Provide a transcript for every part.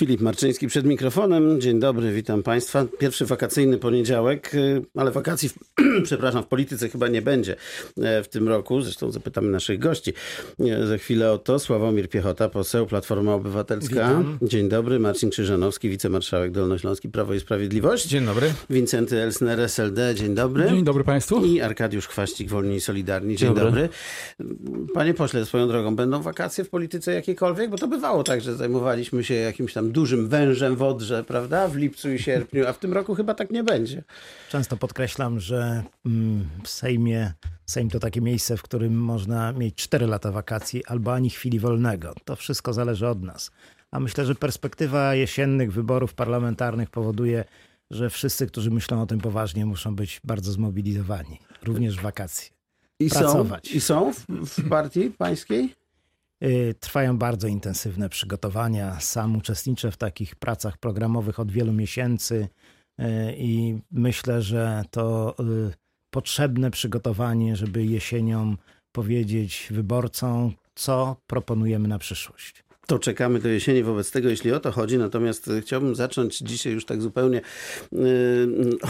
Filip Marczyński przed mikrofonem. Dzień dobry, witam Państwa. Pierwszy wakacyjny poniedziałek, y, ale wakacji, w, przepraszam, w polityce chyba nie będzie e, w tym roku. Zresztą zapytamy naszych gości e, za chwilę o to. Sławomir Piechota, poseł Platforma Obywatelska. Witam. Dzień dobry. Marcin Krzyżanowski, wicemarszałek Dolnośląski Prawo i Sprawiedliwość. Dzień dobry. Wincenty Elsner, SLD. Dzień dobry. Dzień dobry Państwu. I Arkadiusz Chwaścik, Wolni i Solidarni. Dzień Dzień dobry. Panie pośle, swoją drogą, będą wakacje w polityce jakiekolwiek? Bo to bywało tak, że zajmowaliśmy się jakimś tam dużym wężem w Odrze, prawda? W lipcu i sierpniu, a w tym roku chyba tak nie będzie. Często podkreślam, że mm, w Sejmie Sejm to takie miejsce, w którym można mieć 4 lata wakacji albo ani chwili wolnego. To wszystko zależy od nas. A myślę, że perspektywa jesiennych wyborów parlamentarnych powoduje, że wszyscy, którzy myślą o tym poważnie, muszą być bardzo zmobilizowani, również w wakacje. I Pracować. są, i są w, w partii pańskiej? Y, Trwają bardzo intensywne przygotowania. Sam uczestniczę w takich pracach programowych od wielu miesięcy y, i myślę, że to y, potrzebne przygotowanie, żeby jesienią powiedzieć wyborcom, co proponujemy na przyszłość. To czekamy do jesieni wobec tego, jeśli o to chodzi. Natomiast y, chciałbym zacząć dzisiaj już tak zupełnie yy,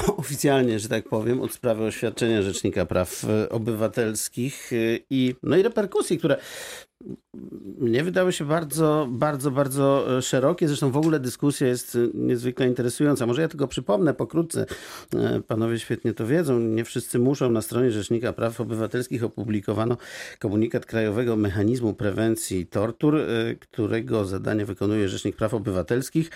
oficjalnie, że tak powiem, od sprawy oświadczenia Rzecznika Praw y, Obywatelskich yy, i, no i reperkusji, które mnie wydały się bardzo, bardzo, bardzo szerokie. Zresztą w ogóle dyskusja jest niezwykle interesująca. Może ja tylko przypomnę pokrótce. Panowie świetnie to wiedzą. Nie wszyscy muszą. Na stronie Rzecznika Praw Obywatelskich opublikowano komunikat Krajowego Mechanizmu Prewencji Tortur, e, którego zadanie wykonuje Rzecznik Praw Obywatelskich.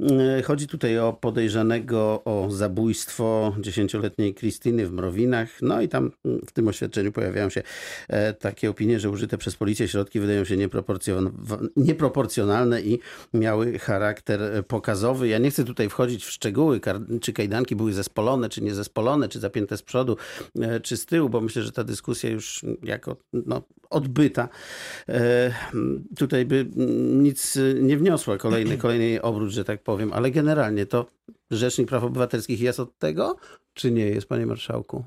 E, Chodzi tutaj o podejrzanego o zabójstwo dziesięcioletniej Krystyny w Mrowinach. No i tam mm, w tym oświadczeniu pojawiają się e, takie opinie, że użyte przez policję środki wydają się nieproporcjon- nieproporcjonalne i miały charakter e, pokazowy. Ja nie chcę tutaj wchodzić w szczegóły, czy kajdanki były zespolone, czy nie zespolone, czy zapięte z przodu, czy z tyłu, bo myślę, że ta dyskusja już jako no, odbyta e, tutaj by nic nie wniosła, kolejny, kolejny obrót, że tak powiem, ale generalnie to Rzecznik Praw Obywatelskich jest od tego, czy nie jest, panie marszałku?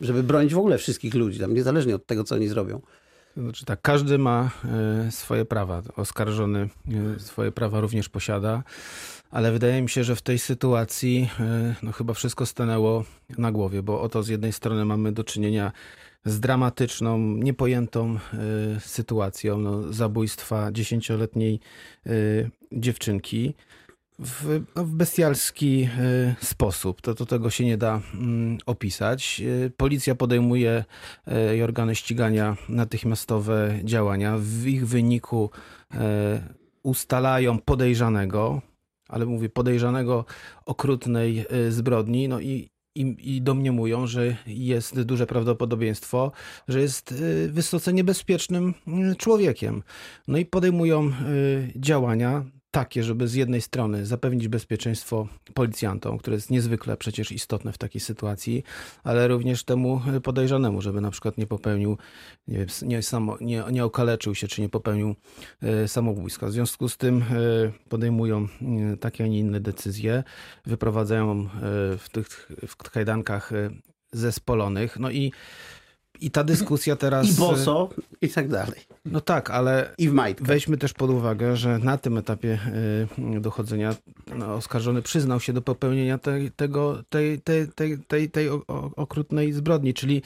Żeby bronić w ogóle wszystkich ludzi, tam niezależnie od tego, co oni zrobią. Znaczy tak, każdy ma e, swoje prawa. Oskarżony e, swoje prawa również posiada, ale wydaje mi się, że w tej sytuacji e, no chyba wszystko stanęło na głowie, bo oto z jednej strony mamy do czynienia z dramatyczną, niepojętą sytuacją no, zabójstwa dziesięcioletniej dziewczynki. W, no, w bestialski e, sposób. To, to tego się nie da mm, opisać. E, Policja podejmuje e, i organy ścigania natychmiastowe działania. W ich wyniku ustalają podejrzanego, ale mówię podejrzanego okrutnej zbrodni, no i i, i domniemują, że jest duże prawdopodobieństwo, że jest wysoce niebezpiecznym mm, człowiekiem. No i podejmują działania takie, żeby z jednej strony zapewnić bezpieczeństwo policjantom, które jest niezwykle przecież istotne w takiej sytuacji, ale również temu podejrzanemu, żeby na przykład nie popełnił, nie, wiem, nie, samo, nie, nie okaleczył się, czy nie popełnił e, samobójstwa. W związku z tym e, podejmują e, takie, a nie inne decyzje, wyprowadzają w tych w kajdankach zespolonych, no i i ta dyskusja teraz... I boso, i tak dalej. No tak, ale I w majtkach. Weźmy też pod uwagę, że na tym etapie y, dochodzenia no, oskarżony przyznał się do popełnienia tej, tego, tej, tej, tej, tej, tej okrutnej zbrodni, czyli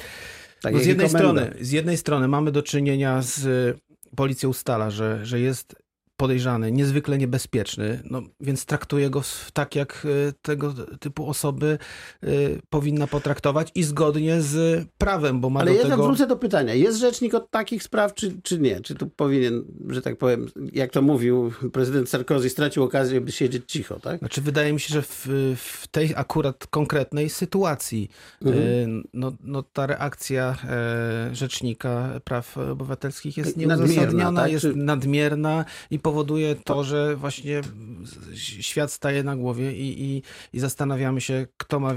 Tak no z, jednej strony, z jednej strony mamy do czynienia z y, policja ustala, że, że jest podejrzany, niezwykle niebezpieczny, no, więc traktuje go tak, jak y, tego typu osoby y, powinna potraktować i zgodnie z prawem, bo ma Ale do ja tego... wrócę do pytania. Jest rzecznik od takich spraw, czy, czy nie? Czy tu powinien, że tak powiem, jak to mówił prezydent Sarkozy, stracił okazję, by siedzieć cicho, tak? Znaczy, wydaje mi się, że w, w tej akurat konkretnej sytuacji Mhm. e, no, no, ta reakcja e, Rzecznika Praw Obywatelskich jest Nadmierna, nieuzasadniona, tak? jest Czy- nadmierna i powoduje to, że właśnie świat staje na głowie i, i, i zastanawiamy się, kto ma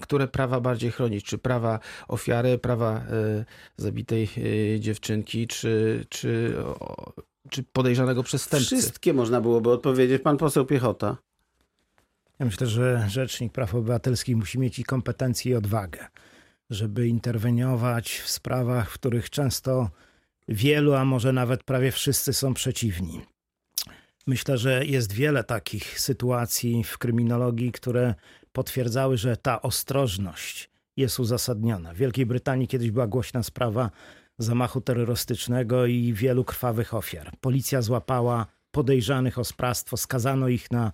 które prawa bardziej chronić. Czy prawa ofiary, prawa e, zabitej e, dziewczynki, czy, czy, o, czy podejrzanego przestępcy. Wszystkie można byłoby odpowiedzieć. Pan poseł Piechota. Ja myślę, że Rzecznik Praw Obywatelskich musi mieć i kompetencje, i odwagę, żeby interweniować w sprawach, w których często wielu, a może nawet prawie wszyscy są przeciwni. Myślę, że jest wiele takich sytuacji w kryminologii, które potwierdzały, że ta ostrożność jest uzasadniona. W Wielkiej Brytanii kiedyś była głośna sprawa zamachu terrorystycznego i wielu krwawych ofiar. Policja złapała podejrzanych o sprawstwo, skazano ich na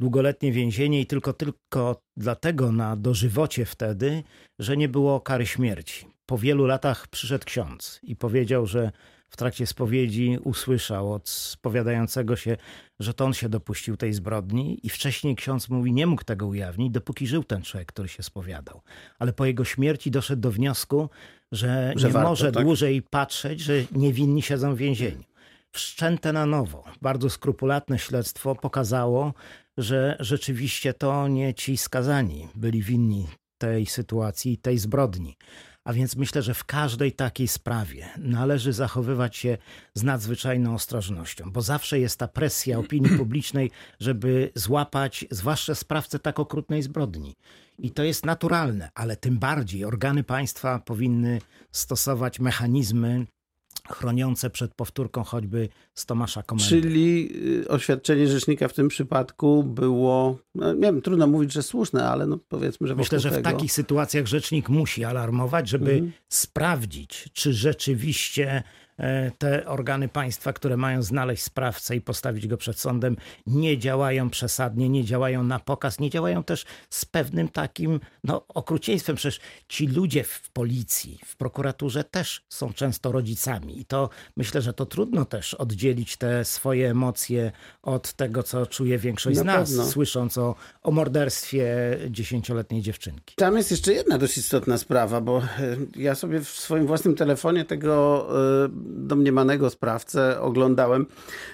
długoletnie więzienie i tylko, tylko dlatego na dożywocie wtedy, że nie było kary śmierci. Po wielu latach przyszedł ksiądz i powiedział, że w trakcie spowiedzi usłyszał od spowiadającego się, że to on się dopuścił tej zbrodni i wcześniej ksiądz mówi, nie mógł tego ujawnić, dopóki żył ten człowiek, który się spowiadał. Ale po jego śmierci doszedł do wniosku, że, że nie warto, może tak? dłużej patrzeć, że niewinni siedzą w więzieniu. Wszczęte na nowo, bardzo skrupulatne śledztwo pokazało, że rzeczywiście to nie ci skazani byli winni tej sytuacji, tej zbrodni. A więc myślę, że w każdej takiej sprawie należy zachowywać się z nadzwyczajną ostrożnością, bo zawsze jest ta presja opinii publicznej, żeby złapać zwłaszcza sprawcę tak okrutnej zbrodni. I to jest naturalne, ale tym bardziej organy państwa powinny stosować mechanizmy chroniące przed powtórką choćby z Tomasza Komendy. Czyli y, oświadczenie rzecznika w tym przypadku było, no, nie wiem, trudno mówić, że słuszne, ale no powiedzmy, że Myślę, że w tego... takich sytuacjach rzecznik musi alarmować, żeby mhm. sprawdzić, czy rzeczywiście te organy państwa, które mają znaleźć sprawcę i postawić go przed sądem, nie działają przesadnie, nie działają na pokaz, nie działają też z pewnym takim no, okrucieństwem. Przecież ci ludzie w policji, w prokuraturze też są często rodzicami i to myślę, że to trudno też oddzielić te swoje emocje od tego, co czuje większość na z nas, pewno. słysząc o, o morderstwie dziesięcioletniej dziewczynki. Tam jest jeszcze jedna dość istotna sprawa, bo e, ja sobie w swoim własnym telefonie tego e, domniemanego sprawcę oglądałem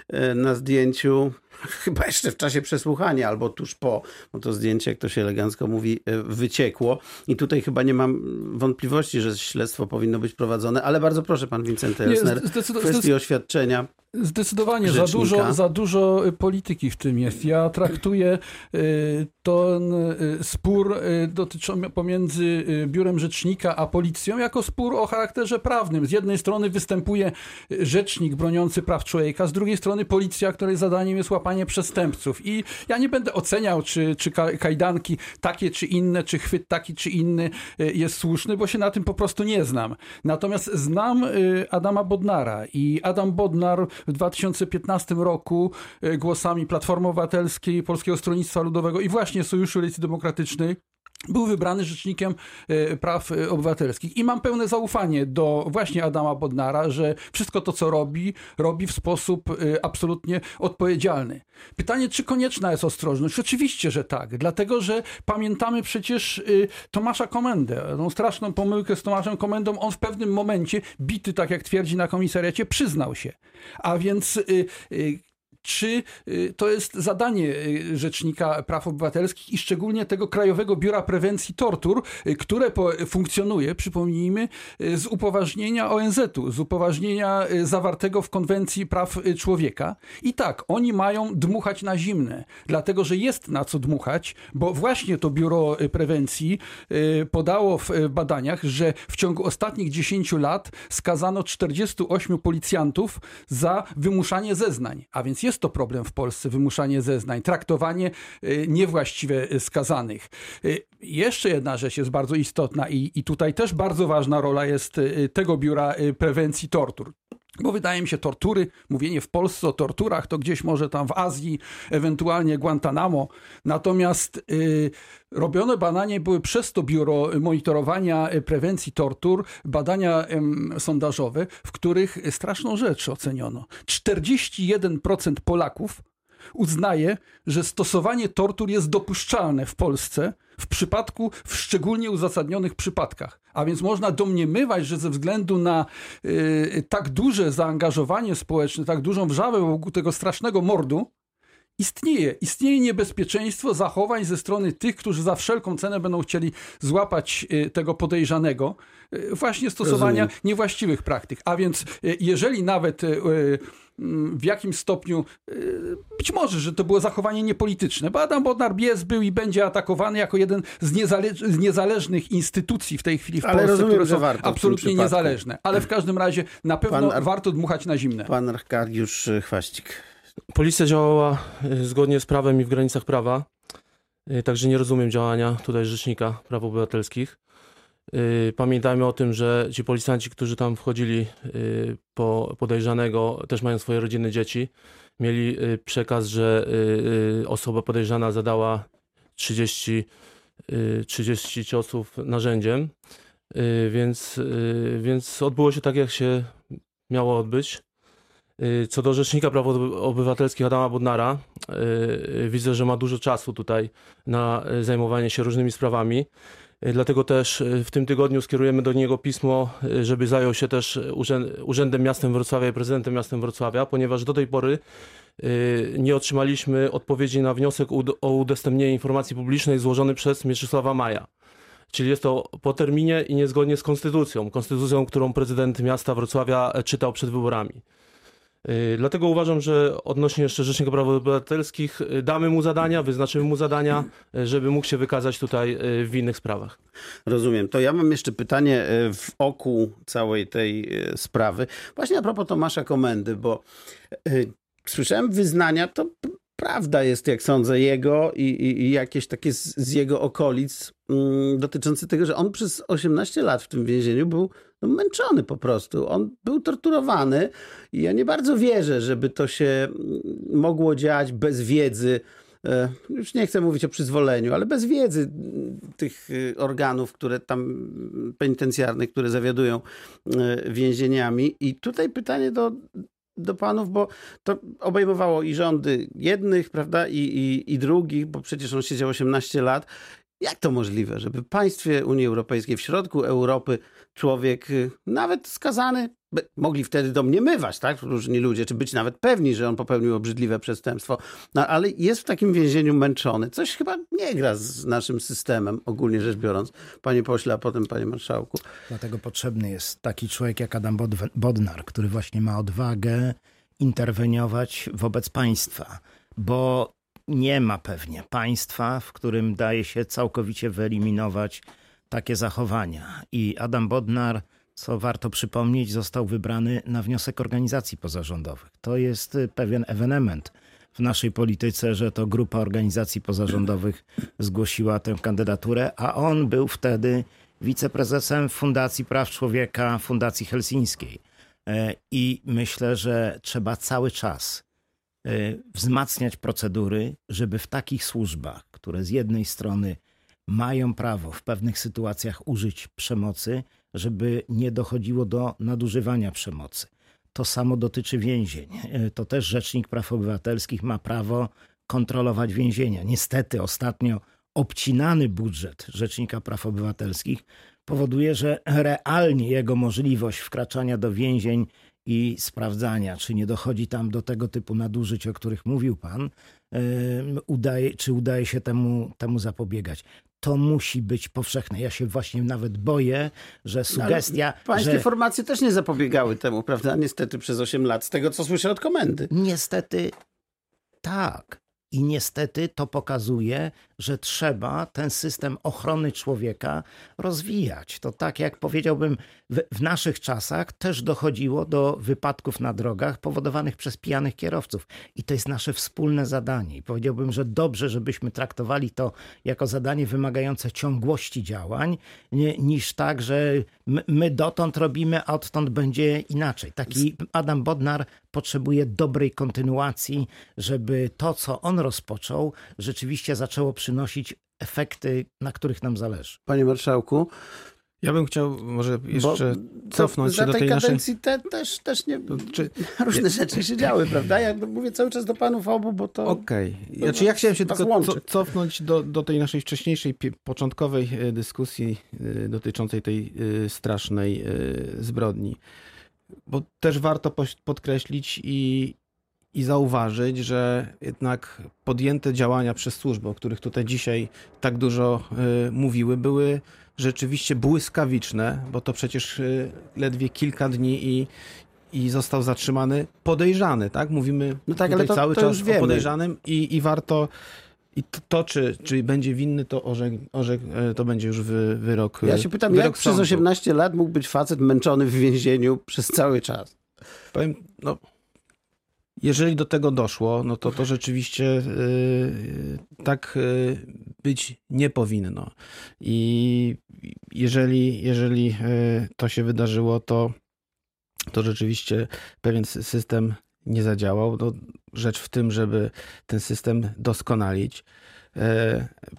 e, na zdjęciu chyba jeszcze w czasie przesłuchania albo tuż po, bo to zdjęcie, jak to się elegancko mówi, e, wyciekło. I tutaj chyba nie mam wątpliwości, że śledztwo powinno być prowadzone, ale bardzo proszę pan Wincenty Elsner, w kwestii oświadczenia. Zdecydowanie za dużo, za dużo y, polityki w tym jest. Ja traktuję y, ten y, spór dotyczący pomiędzy biurem rzecznika a policją jako spór o charakterze prawnym. Z jednej strony występuje rzecznik broniący praw człowieka, z drugiej strony policja, której zadaniem jest łapanie przestępców. I ja nie będę oceniał, czy, czy kajdanki takie czy inne, czy chwyt taki czy inny jest słuszny, bo się na tym po prostu nie znam. Natomiast znam Adama Bodnara i Adam Bodnar w 2015 roku e, głosami Platformy Obywatelskiej, Polskiego Stronnictwa Ludowego i właśnie Sojuszu Lewicy Demokratycznej był wybrany rzecznikiem e, praw e, obywatelskich. I mam pełne zaufanie do właśnie Adama Bodnara, że wszystko to, co robi, robi w sposób absolutnie odpowiedzialny. Pytanie, czy konieczna jest ostrożność? Oczywiście, że tak, dlatego że pamiętamy przecież Tomasza Komendę, tą straszną pomyłkę z Tomaszem Komendą. On w pewnym momencie, bity, tak jak twierdzi na komisariacie, przyznał się. A więc czy y, to jest zadanie Rzecznika Praw Obywatelskich i szczególnie tego Krajowego Biura Prewencji Tortur, które funkcjonuje, przypomnijmy, z upoważnienia ONZ-u, z upoważnienia zawartego w Konwencji Praw Człowieka. I tak, oni mają dmuchać na zimne, dlatego że jest na co dmuchać, bo właśnie to Biuro Prewencji podało w badaniach, że w ciągu ostatnich 10 lat skazano 48 policjantów za wymuszanie zeznań. A więc jest to problem w Polsce, wymuszanie zeznań, traktowanie y, niewłaściwie skazanych. Y, jeszcze jedna rzecz jest bardzo istotna i, i tutaj też bardzo ważna rola jest y, tego biura prewencji tortur. Bo wydaje mi się, tortury, mówienie w Polsce o torturach, to gdzieś może tam w Azji, ewentualnie Guantanamo. Natomiast y, robione badania były przez to biuro monitorowania y, prewencji tortur, badania y, sondażowe, w których straszną rzecz oceniono. 41% Polaków uznaje, że stosowanie tortur jest dopuszczalne w Polsce w przypadku, w szczególnie uzasadnionych przypadkach. A więc można domniemywać, że ze względu na y, tak duże zaangażowanie społeczne, tak dużą wrzawę wokół tego strasznego mordu, istnieje, istnieje niebezpieczeństwo zachowań ze strony tych, którzy za wszelką cenę będą chcieli złapać y, tego podejrzanego, y, właśnie stosowania Rozumiem. niewłaściwych praktyk. A więc jeżeli nawet w jakim stopniu, y, być może, że to było zachowanie niepolityczne, bo Adam Bodnar jest, był i będzie atakowany jako jeden z, niezale z niezależnych instytucji w tej chwili w Ale Polsce, rozumiem, które są absolutnie niezależne. Ale w każdym razie na pewno warto dmuchać na zimne. Pan Arkadiusz Chwaścik. Policja działała y, zgodnie z prawem i w granicach prawa, y, także nie rozumiem działania tutaj Rzecznika Praw Obywatelskich. Y, Pamiętajmy o tym, że ci policjanci, którzy tam wchodzili po podejrzanego, też mają swoje rodziny, dzieci. Mieli przekaz, że osoba podejrzana zadała 30, y, 30 ciosów narzędziem, więc, więc odbyło się tak, jak się miało odbyć. Y, Co do Rzecznika Praw Oby- Obywatelskich Adama Bodnara, y, widzę, że ma dużo czasu tutaj na y, zajmowanie się różnymi sprawami. Y, Dlatego też y, w tym tygodniu skierujemy do niego pismo, y, żeby zajął się też urzęd, Urzędem Miastem Wrocławia i prezydentem Miastem Wrocławia, ponieważ do tej pory y, nie otrzymaliśmy odpowiedzi na wniosek o udostępnienie informacji publicznej złożony przez Mieczysława Maja. Czyli jest to po terminie i niezgodnie z konstytucją. Konstytucją, którą prezydent miasta Wrocławia e, czytał przed wyborami. Yy, Dlatego uważam, że odnośnie jeszcze Rzecznika Praw Obywatelskich yy, damy mu zadania, wyznaczymy mu zadania, yy, żeby mógł się wykazać tutaj w innych sprawach. Rozumiem. To ja mam jeszcze pytanie w oku całej tej sprawy. Właśnie a propos Tomasza Komendy, bo słyszałem wyznania, to prawda jest, jak sądzę, jego i, i, i jakieś takie z, z jego okolic mm, dotyczące tego, że on przez 18 lat w tym więzieniu był no, męczony po prostu. On był torturowany i ja nie bardzo wierzę, żeby to się mm, mogło dziać bez wiedzy e, już nie chcę mówić o przyzwoleniu, ale bez wiedzy mm, tych y, organów, które tam mm, penitencjarnych, które zawiadują y, więzieniami. I tutaj pytanie do, do panów, bo to obejmowało i rządy jednych, prawda, i, i, i drugich, bo przecież on siedział 18 lat. Jak to możliwe, żeby w państwie Unii Europejskiej, w środku Europy, człowiek, y, nawet skazany, mogli wtedy domniemywać, tak, różni ludzie, czy być nawet pewni, że on popełnił obrzydliwe przestępstwo, no, ale jest w takim więzieniu męczony. Coś chyba nie gra z naszym systemem, ogólnie rzecz biorąc. Panie pośle, a potem panie marszałku. Dlatego potrzebny jest taki człowiek jak Adam Bod- Bodnar, który właśnie ma odwagę interweniować wobec państwa, bo nie ma pewnie państwa, w którym daje się całkowicie wyeliminować takie zachowania. I Adam Bodnar, co warto przypomnieć, został wybrany na wniosek organizacji pozarządowych. To jest y, pewien ewenement w naszej polityce, że to grupa organizacji pozarządowych zgłosiła tę kandydaturę, a on był wtedy wiceprezesem Fundacji Praw Człowieka, Fundacji Helsińskiej. E, I myślę, że trzeba cały czas wzmacniać procedury, żeby w takich służbach, które z jednej strony mają prawo w pewnych sytuacjach użyć przemocy, żeby nie dochodziło do nadużywania przemocy. To samo dotyczy więzień. E, To też Rzecznik Praw Obywatelskich ma prawo kontrolować więzienia. Niestety ostatnio obcinany budżet Rzecznika Praw Obywatelskich powoduje, że realnie jego możliwość wkraczania do więzień i sprawdzania, czy nie dochodzi tam do tego typu nadużyć, o których mówił pan, udaje, czy udaje się temu, temu zapobiegać. To musi być powszechne. Ja się właśnie nawet boję, że sugestia, Pańskie że formacje też nie zapobiegały temu, prawda? Niestety przez 8 lat, z tego co słyszę od komendy. Niestety tak. I niestety to pokazuje, że trzeba ten system ochrony człowieka rozwijać. To tak jak powiedziałbym, w, w naszych czasach też dochodziło do wypadków na drogach powodowanych przez pijanych kierowców. I to jest nasze wspólne zadanie. I powiedziałbym, że dobrze, żebyśmy traktowali to jako zadanie wymagające ciągłości działań, niż tak, że my, dotąd robimy, a odtąd będzie inaczej. Taki Adam Bodnar potrzebuje dobrej kontynuacji, żeby to, co on rozpoczął, rzeczywiście zaczęło przynosić efekty, na których nam zależy. Panie marszałku, Ja bym chciał może bo jeszcze to cofnąć się do tej tej naszej... kadencji te, też, też nie, Czy, różne rzeczy się działy, prawda? Ja mówię cały czas do panów obu, bo to... Okej. to Znaczy ja chciałem się tylko łączy. cofnąć do, do tej naszej wcześniejszej, początkowej e, dyskusji e, dotyczącej tej e, strasznej zbrodni. Bo też warto podkreślić i, i zauważyć, że jednak podjęte działania przez służby, o których tutaj dzisiaj tak dużo mówiły, były rzeczywiście błyskawiczne, bo to przecież e, ledwie kilka dni i, i został zatrzymany podejrzany, tak? Mówimy No tak, ale to- cały to czas o podejrzanym i, i warto i to, to czy, czy będzie winny, to orzek, orzek, e, to będzie już wy, wyrok Ja się pytam, jak przez sądu. 18 lat mógł być facet męczony w więzieniu przez cały czas? Powiem, no, jeżeli do tego doszło, no to to rzeczywiście y, tak y, być nie powinno. I jeżeli, jeżeli y, to się wydarzyło, to, to rzeczywiście pewien system nie zadziałał. No, rzecz w tym, żeby ten system doskonalić.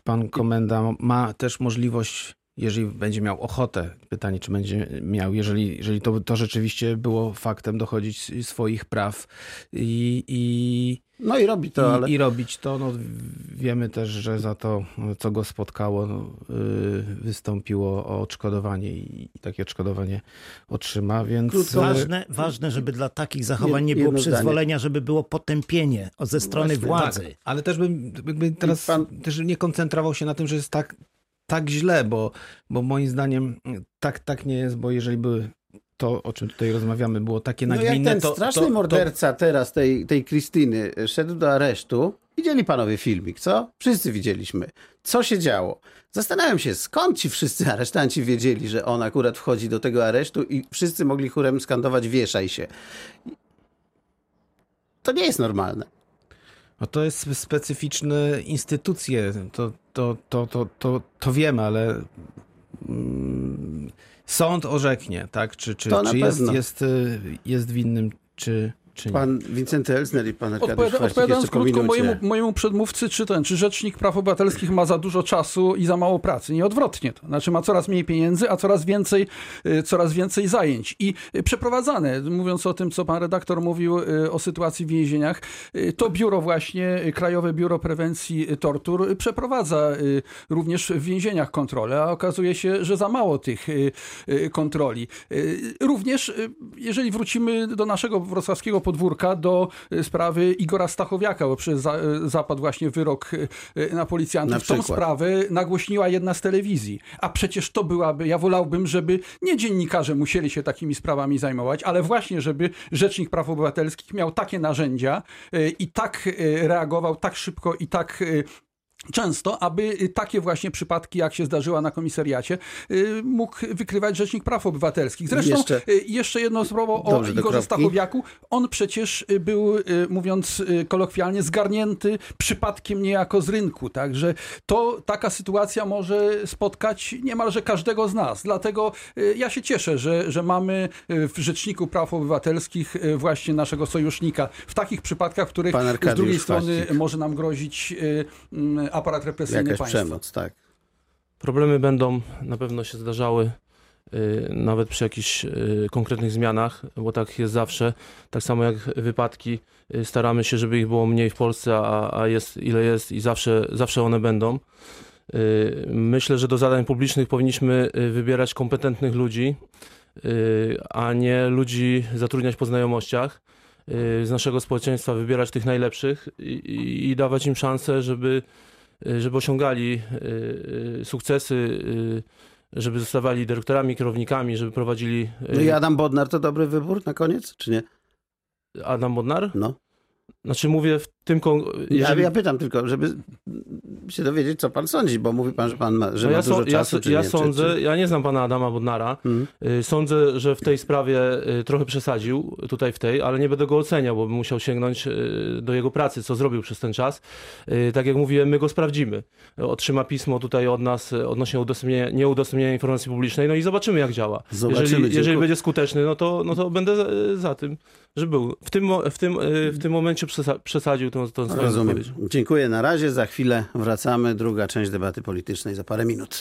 Pan komenda ma też możliwość jeżeli będzie miał ochotę, pytanie, czy będzie miał, jeżeli, jeżeli to, to rzeczywiście było faktem, dochodzić swoich praw i, i no i robi to, i, ale... I robić to, no, wiemy też, że za to, co go spotkało, no, yy, wystąpiło o odszkodowanie i, i, takie odszkodowanie otrzyma, więc... Krótko, ważne, ważne, żeby dla takich zachowań nie było przyzwolenia, żeby było potępienie ze strony Właśnie, władzy. Tak, ale też bym jakby teraz pan... też nie koncentrował się na tym, że jest tak tak źle, bo, bo moim zdaniem tak, tak nie jest, bo jeżeli by to, o czym tutaj rozmawiamy, było takie nagminne, no jak ten to, straszny to, morderca teraz tej, tej Krystyny szedł do aresztu, widzieli panowie filmik, co? Wszyscy widzieliśmy. Co się działo? Zastanawiam się, skąd ci wszyscy aresztanci wiedzieli, że on akurat wchodzi do tego aresztu i wszyscy mogli chórem skandować wieszaj się. To nie jest normalne. No to jest specyficzne instytucje, to, to, to, to, to, to wiemy, ale mm, sąd orzeknie, tak? Czy, czy, czy jest, jest, jest winnym, czy, Pan Wincenty Elsner i pan Arkadiusz Odpowiada, Odpowiadając krótko mojemu, mojemu przedmówcy, czy ten, czy Rzecznik Praw Obywatelskich ma za dużo czasu i za mało pracy? Nie odwrotnie. To znaczy ma coraz mniej pieniędzy, a coraz więcej, y, coraz więcej zajęć. I y, przeprowadzane, mówiąc o tym, co pan redaktor mówił y, o sytuacji w więzieniach, to biuro właśnie, Krajowe Biuro Prewencji Tortur przeprowadza również w więzieniach kontrolę, a okazuje się, że za mało tych kontroli. Również, jeżeli wrócimy do naszego wrocławskiego podwórka do y, sprawy Igora Stachowiaka, bo przecież za, y, zapadł właśnie wyrok y, na policjantów. Na Tą sprawę nagłośniła jedna z telewizji. A przecież to byłaby, ja wolałbym, żeby nie dziennikarze musieli się takimi sprawami zajmować, ale właśnie, żeby Rzecznik Praw Obywatelskich miał takie narzędzia i tak reagował, tak szybko i tak często, aby takie właśnie przypadki, jak się zdarzyła na komisariacie, y, mógł wykrywać Rzecznik Praw Obywatelskich. Zresztą jeszcze, y, jeszcze jedno słowo o Dobrze, Igorze Stachowiaku. On przecież y, był, mówiąc kolokwialnie, zgarnięty przypadkiem niejako z rynku. Także to taka sytuacja może spotkać niemalże każdego z nas. Dlatego ja się cieszę, że, że mamy w Rzeczniku Praw Obywatelskich właśnie naszego sojusznika w takich przypadkach, w których z drugiej strony może nam grozić aparat represyjny Jakaś państwa. przemoc, tak. Problemy będą, na pewno się zdarzały, y, nawet przy jakichś y, konkretnych zmianach, bo tak jest zawsze. Tak samo jak wypadki, y, staramy się, żeby ich było mniej w Polsce, a, a jest ile jest i zawsze, zawsze one będą. Myślę, że do zadań publicznych powinniśmy wybierać kompetentnych ludzi, a nie ludzi zatrudniać po znajomościach. Z naszego społeczeństwa wybierać tych najlepszych i, i, i dawać im szansę, żeby żeby osiągali y, y, sukcesy, żeby zostawali dyrektorami, kierownikami, żeby prowadzili. No i Adam Bodnar to dobry wybór na koniec, czy nie? Adam Bodnar? No. Znaczy mówię w tym... Jeżeli... Ja, ja pytam tylko, żeby się dowiedzieć, co pan sądzi, bo mówi pan, że pan ma, że no ja ma dużo czasu, ja, czy ja nie, sądzę, czy, czy... ja nie znam pana Adama Bodnara. Hmm. Sądzę, że w tej sprawie y, trochę przesadził, tutaj w tej, ale nie będę go oceniał, bo bym musiał sięgnąć y, do jego pracy, co zrobił przez ten czas. Tak jak mówiłem, my go sprawdzimy. Otrzyma pismo tutaj od nas odnośnie udostępnienia, nieudostępnienia informacji publicznej, no i zobaczymy, jak działa. Zobaczymy, jeżeli, jeżeli będzie skuteczny, no to, no to będę za tym, że był. W tym, w tym, w tym momencie przesadził tą, Rozumiem. Dziękuję na razie. Za chwilę wracamy. Druga część debaty politycznej za parę minut.